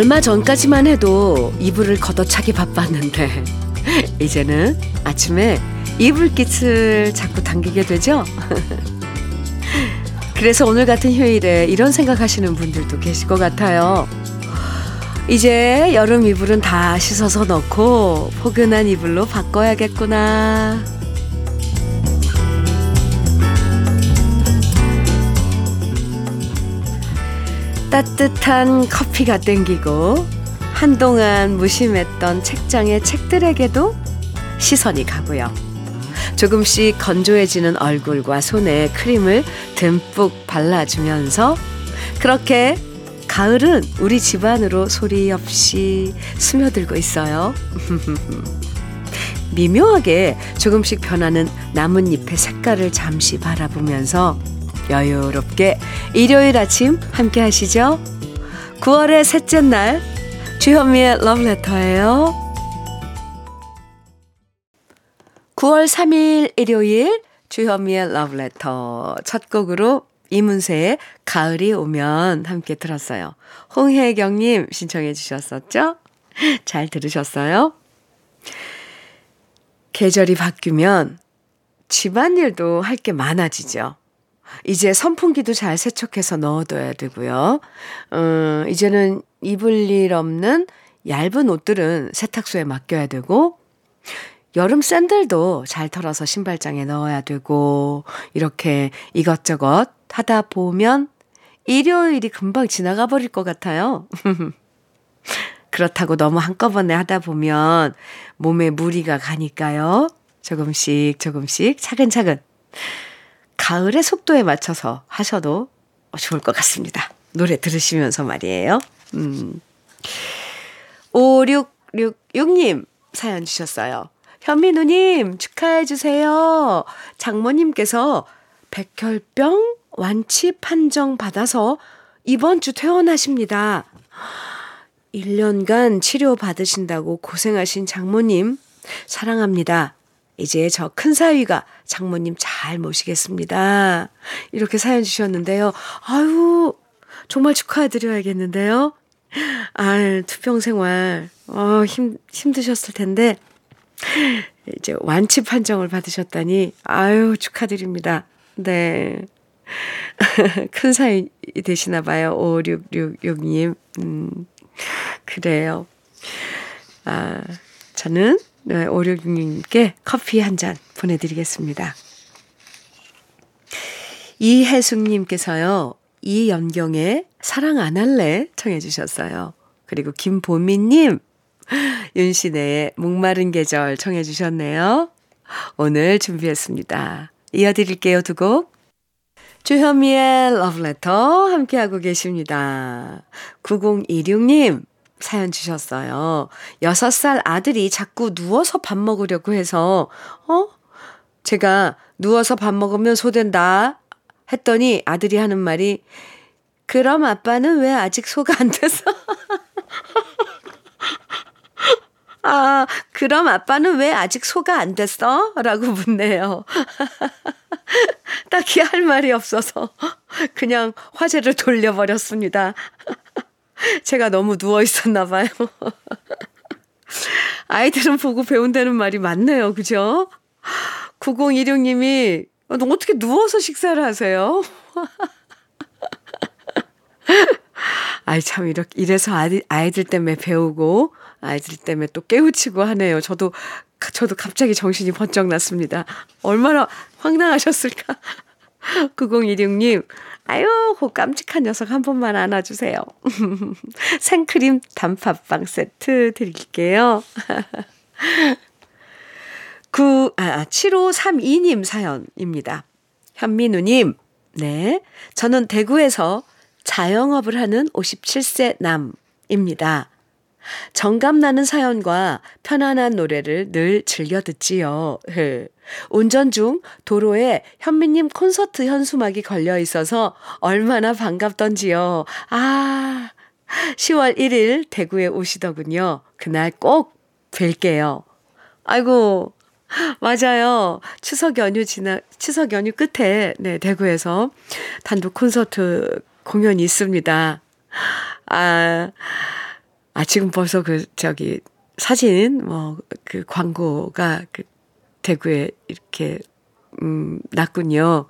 얼마 전까지만 해도 이불을 걷어차기 바빴는데 이제는 아침에 이불깃을 자꾸 당기게 되죠. 그래서 오늘 같은 휴일에 이런 생각하시는 분들도 계실 것 같아요. 이제 여름 이불은 다 씻어서 넣고 포근한 이불로 바꿔야겠구나. 따뜻한 커피가 땡기고 한동안 무심했던 책장의 책들에게도 시선이 가고요. 조금씩 건조해지는 얼굴과 손에 크림을 듬뿍 발라주면서 그렇게 가을은 우리 집안으로 소리 없이 스며들고 있어요. 미묘하게 조금씩 변하는 나뭇잎의 색깔을 잠시 바라보면서 여유롭게 일요일 아침 함께 하시죠. 9월의 셋째 날 주현미의 러브레터예요. 9월 3일 일요일 주현미의 러브레터 첫 곡으로 이문세의 가을이 오면 함께 들었어요. 홍혜경님 신청해 주셨었죠? 잘 들으셨어요? 계절이 바뀌면 집안일도 할 게 많아지죠. 이제 선풍기도 잘 세척해서 넣어둬야 되고요. 음, 이제는 입을 일 없는 얇은 옷들은 세탁소에 맡겨야 되고, 여름 샌들도 잘 털어서 신발장에 넣어야 되고, 이렇게 이것저것 하다 보면 일요일이 금방 지나가 버릴 것 같아요. 그렇다고 너무 한꺼번에 하다 보면 몸에 무리가 가니까요. 조금씩 조금씩 차근차근 가을의 속도에 맞춰서 하셔도 좋을 것 같습니다. 노래 들으시면서 말이에요. 음. 5666님 사연 주셨어요. 현민우님 축하해주세요. 장모님께서 백혈병 완치 판정 받아서 이번 주 퇴원하십니다. 1년간 치료 받으신다고 고생하신 장모님 사랑합니다. 이제 저 큰 사위가 장모님 잘 모시겠습니다. 이렇게 사연 주셨는데요. 아유, 정말 축하해드려야겠는데요. 아, 투병 생활, 어, 힘, 힘드셨을 텐데, 이제 완치 판정을 받으셨다니, 아유, 축하드립니다. 네. 큰 사이 되시나 봐요. 5666님. 음, 그래요. 아, 저는 네, 5666님께 커피 한 잔 보내드리겠습니다. 이혜숙님께서요, 이연경의 사랑 안 할래 청해 주셨어요. 그리고 김보미님, 윤신의 목마른 계절 청해 주셨네요. 오늘 준비했습니다. 이어드릴게요, 두 곡. 주현미의 러브레터 함께하고 계십니다. 9026님, 사연 주셨어요. 6살 아들이 자꾸 누워서 밥 먹으려고 해서, 어? 제가 누워서 밥 먹으면 소된다 했더니 아들이 하는 말이, 그럼 아빠는 왜 아직 소가 안 돼서? 아, 그럼 아빠는 왜 아직 소가 안 됐어? 라고 묻네요. 딱히 할 말이 없어서 그냥 화제를 돌려버렸습니다. 제가 너무 누워 있었나 봐요. 아이들은 보고 배운다는 말이 맞네요. 그죠? 9016님이 너 어떻게 누워서 식사를 하세요? 아이, 참, 이렇게, 이래서 아이, 아이들 때문에 배우고, 아이들 때문에 또 깨우치고 하네요. 저도, 저도 갑자기 정신이 번쩍 났습니다. 얼마나 황당하셨을까? 9016님, 아유, 그 깜찍한 녀석 한 번만 안아주세요. 생크림 단팥빵 세트 드릴게요. 9, 아, 7532님 사연입니다. 현민우님, 네. 저는 대구에서 자영업을 하는 57세 남입니다. 정감 나는 사연과 편안한 노래를 늘 즐겨 듣지요. 운전 중 도로에 현미님 콘서트 현수막이 걸려 있어서 얼마나 반갑던지요. 아, 10월 1일 대구에 오시더군요. 그날 꼭 뵐게요. 아이고, 맞아요. 추석 연휴 지나, 추석 연휴 끝에, 네, 대구에서 단독 콘서트 공연이 있습니다. 아, 아, 지금 벌써 그, 저기, 사진, 뭐, 그 광고가 그 대구에 이렇게, 음, 났군요.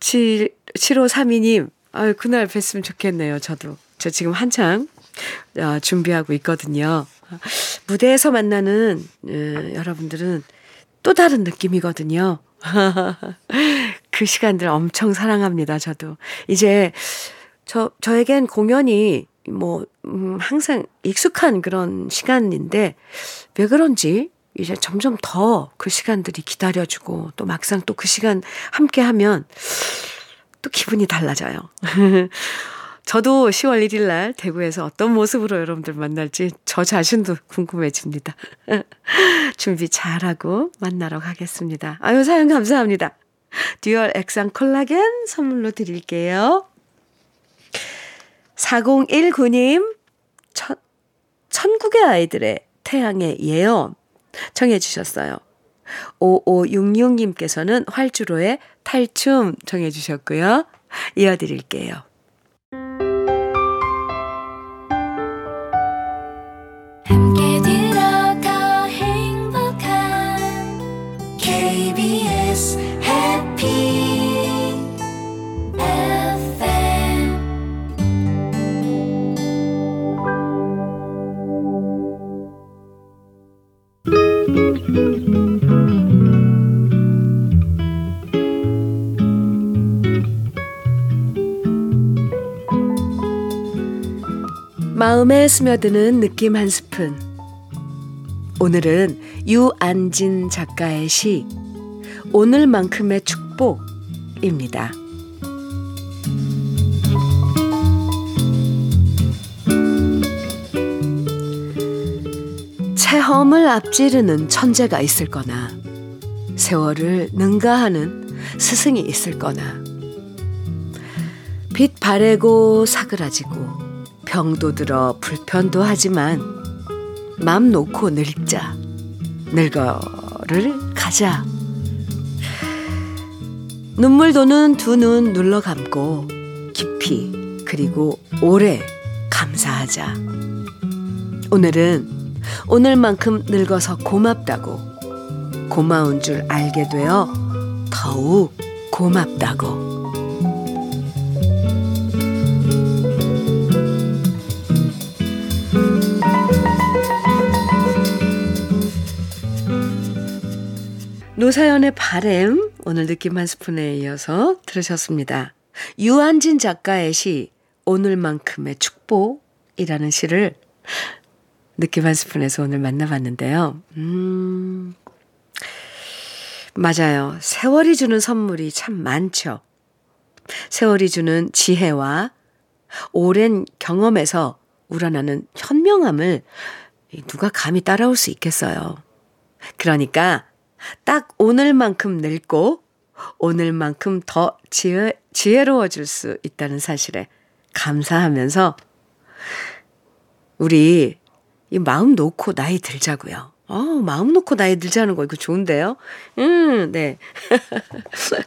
7, 7532님, 아유, 그날 뵀으면 좋겠네요, 저도. 저 지금 한창, 어, 준비하고 있거든요. 무대에서 만나는, 어, 여러분들은 또 다른 느낌이거든요. 그 시간들 엄청 사랑합니다, 저도. 이제, 저, 저에겐 공연이 뭐, 음, 항상 익숙한 그런 시간인데, 왜 그런지 이제 점점 더 그 시간들이 기다려주고, 또 막상 또 그 시간 함께 하면 또 기분이 달라져요. 저도 10월 1일 날 대구에서 어떤 모습으로 여러분들 만날지 저 자신도 궁금해집니다. 준비 잘하고 만나러 가겠습니다. 아유, 사연 감사합니다. 듀얼 액상 콜라겐 선물로 드릴게요. 4019님, 천, 천국의 아이들의 태양의 예언 청해 주셨어요. 5566님께서는 활주로의 탈춤 청해 주셨고요. 이어드릴게요. 마음에 스며드는 느낌 한 스푼. 오늘은 유안진 작가의 시, 오늘만큼의 축복입니다. 체험을 앞지르는 천재가 있을 거나, 세월을 능가하는 스승이 있을 거나, 빛 바래고 사그라지고, 병도 들어 불편도 하지만 맘 놓고 늙자. 늙어를 가자. 눈물 도는 두 눈 눌러 감고 깊이 그리고 오래 감사하자. 오늘은 오늘만큼 늙어서 고맙다고 고마운 줄 알게 되어 더욱 고맙다고. 노사연의 바램 오늘 느낌 한 스푼에 이어서 들으셨습니다. 유한진 작가의 시 오늘만큼의 축복이라는 시를 느낌 한 스푼에서 오늘 만나봤는데요. 음, 맞아요. 세월이 주는 선물이 참 많죠. 세월이 주는 지혜와 오랜 경험에서 우러나는 현명함을 누가 감히 따라올 수 있겠어요. 그러니까 딱 오늘만큼 늙고 오늘만큼 더 지혜, 지혜로워질 수 있다는 사실에 감사하면서 우리 이 마음 놓고 나이 들자고요. 어, 마음 놓고 나이 들자는 거 이거 좋은데요? 음, 네.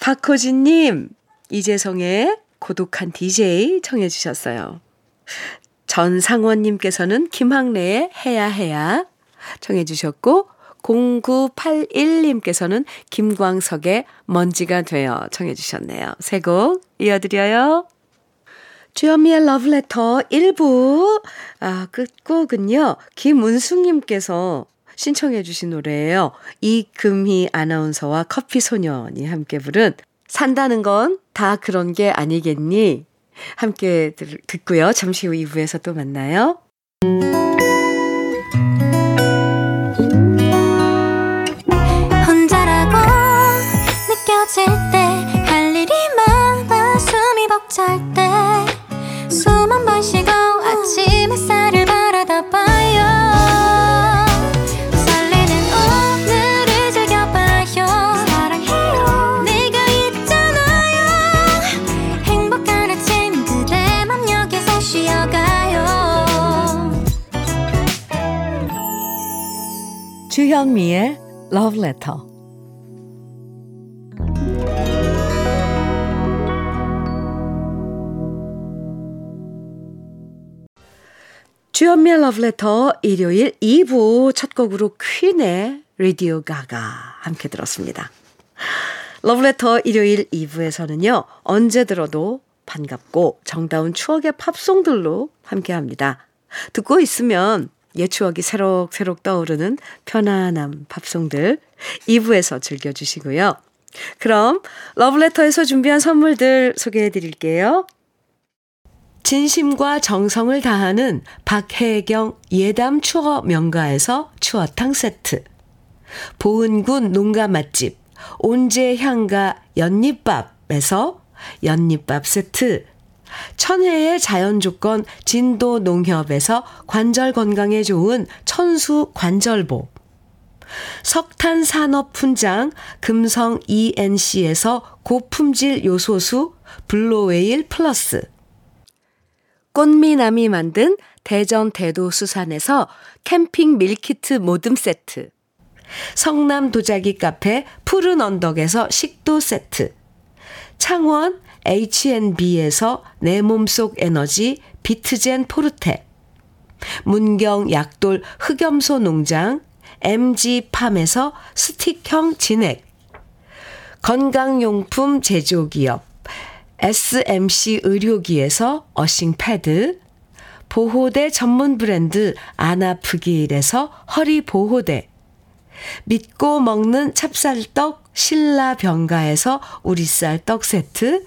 박호진님, 이재성의 고독한 DJ 청해주셨어요. 전상원님께서는 김학래의 해야 해야 청해 주셨고 0981님께서는 김광석의 먼지가 되어 청해 주셨네요. 새 곡 이어드려요. 주현미의 러브레터 1부 아, 끝곡은요. 김은숙님께서 신청해 주신 노래예요. 이금희 아나운서와 커피소년이 함께 부른 산다는 건 다 그런 게 아니겠니? 함께 듣고요. 잠시 후 2부에서 또 만나요. 주현미의 Love Letter. 주연미의 러브레터 일요일 2부 첫 곡으로 퀸의 라디오 가가 함께 들었습니다. 러브레터 일요일 2부에서는요, 언제 들어도 반갑고 정다운 추억의 팝송들로 함께 합니다. 듣고 있으면 옛 추억이 새록새록 떠오르는 편안한 팝송들 2부에서 즐겨주시고요. 그럼 러브레터에서 준비한 선물들 소개해 드릴게요. 진심과 정성을 다하는 박혜경 예담 추어 명가에서 추어탕 세트. 보은군 농가 맛집 온재향가 연잎밥에서 연잎밥 세트. 천혜의 자연 조건 진도 농협에서 관절 건강에 좋은 천수 관절보. 석탑 산업 훈장 금성 ENC에서 고품질 요소수 블로웨일 플러스. 꽃미남이 만든 대전 대도 수산에서 캠핑 밀키트 모듬 세트. 성남 도자기 카페 푸른 언덕에서 식도 세트. 창원 H&B에서 내 몸속 에너지 비트젠 포르테. 문경 약돌 흑염소 농장 MG팜에서 스틱형 진액. 건강용품 제조기업 SMC 의료기에서 어싱 패드, 보호대 전문 브랜드 아나프길에서 허리 보호대, 믿고 먹는 찹쌀떡 신라병가에서 우리쌀 떡 세트,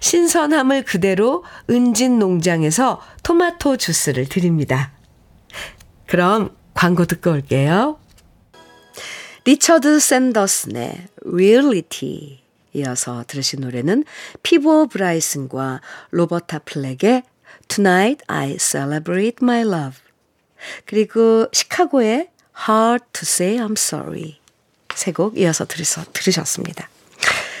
신선함을 그대로 은진 농장에서 토마토 주스를 드립니다. 그럼 광고 듣고 올게요. 리처드 샌더슨의 Reality 이어서 들으신 노래는 피보 브라이슨과 로버타 플렉의 Tonight I Celebrate My Love 그리고 시카고의 Hard to Say I'm Sorry 세 곡 이어서 들으셨습니다.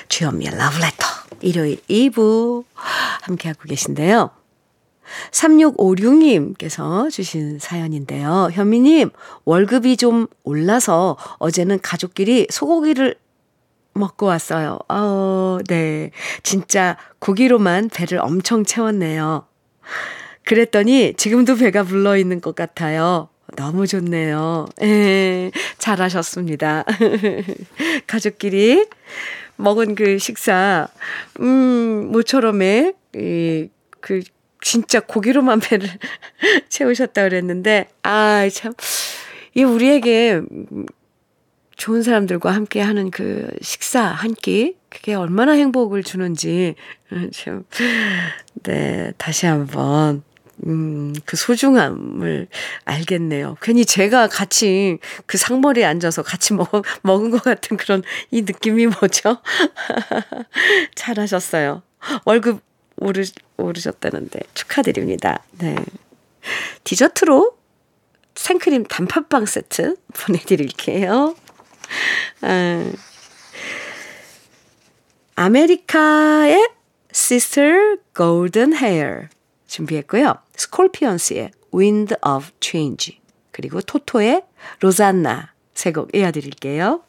주현미의 Love Letter 일요일 2부 함께하고 계신데요. 3656님께서 주신 사연인데요. 현미님, 월급이 좀 올라서 어제는 가족끼리 소고기를 먹고 왔어요. 어, 네. 진짜 고기로만 배를 엄청 채웠네요. 그랬더니 지금도 배가 불러 있는 것 같아요. 너무 좋네요. 예, 잘하셨습니다. 가족끼리 먹은 그 식사, 음, 모처럼에, 이, 그, 진짜 고기로만 배를 채우셨다 그랬는데, 아, 참, 이 우리에게 좋은 사람들과 함께 하는 그 식사 한 끼, 그게 얼마나 행복을 주는지, 참, 네, 다시 한번, 음, 그 소중함을 알겠네요. 괜히 제가 같이 그 상머리에 앉아서 같이 먹, 먹은 것 같은 그런 이 느낌이 뭐죠? 잘하셨어요. 월급 오르, 오르셨다는데 축하드립니다. 네. 디저트로 생크림 단팥빵 세트 보내드릴게요. 아, 아메리카의 Sister Golden 준비했고요. 스콜피언스의 Wind of Change 그리고 토토의 로잔나 세 곡 이어드릴게요.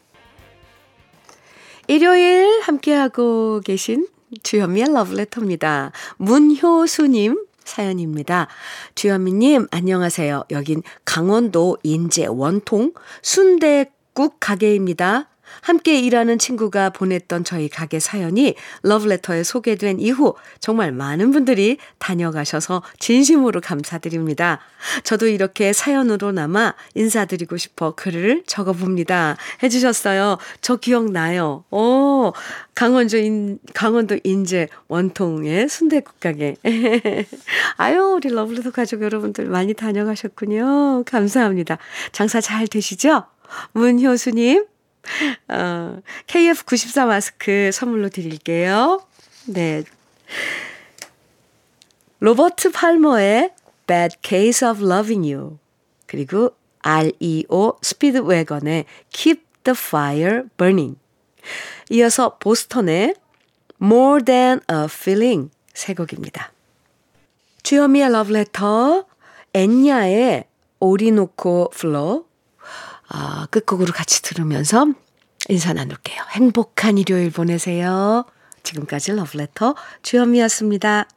일요일 함께하고 계신 주현미의 러브레터입니다. 문효수님 사연입니다. 주현미님, 안녕하세요. 여긴 강원도 인제 원통 순대국 가게입니다. 함께 일하는 친구가 보냈던 저희 가게 사연이 러브레터에 소개된 이후 정말 많은 분들이 다녀가셔서 진심으로 감사드립니다. 저도 이렇게 사연으로 남아 인사드리고 싶어 글을 적어봅니다. 해주셨어요. 저 기억나요. 오, 강원도 인, 강원도 인제 원통의 순대국 가게. 아유, 우리 러브레터 가족 여러분들 많이 다녀가셨군요. 감사합니다. 장사 잘 되시죠? 문효수님, 어, KF94 마스크 선물로 드릴게요. 네. 로버트 팔머의 Bad Case of Loving You. 그리고 REO 스피드웨건의 Keep the Fire Burning. 이어서 보스턴의 More Than a Feeling 세 곡입니다. 주현미의 러브레터, 엔야의 오리노코 플로, 아, 끝곡으로 같이 들으면서 인사 나눌게요. 행복한 일요일 보내세요. 지금까지 러브레터 주현미였습니다.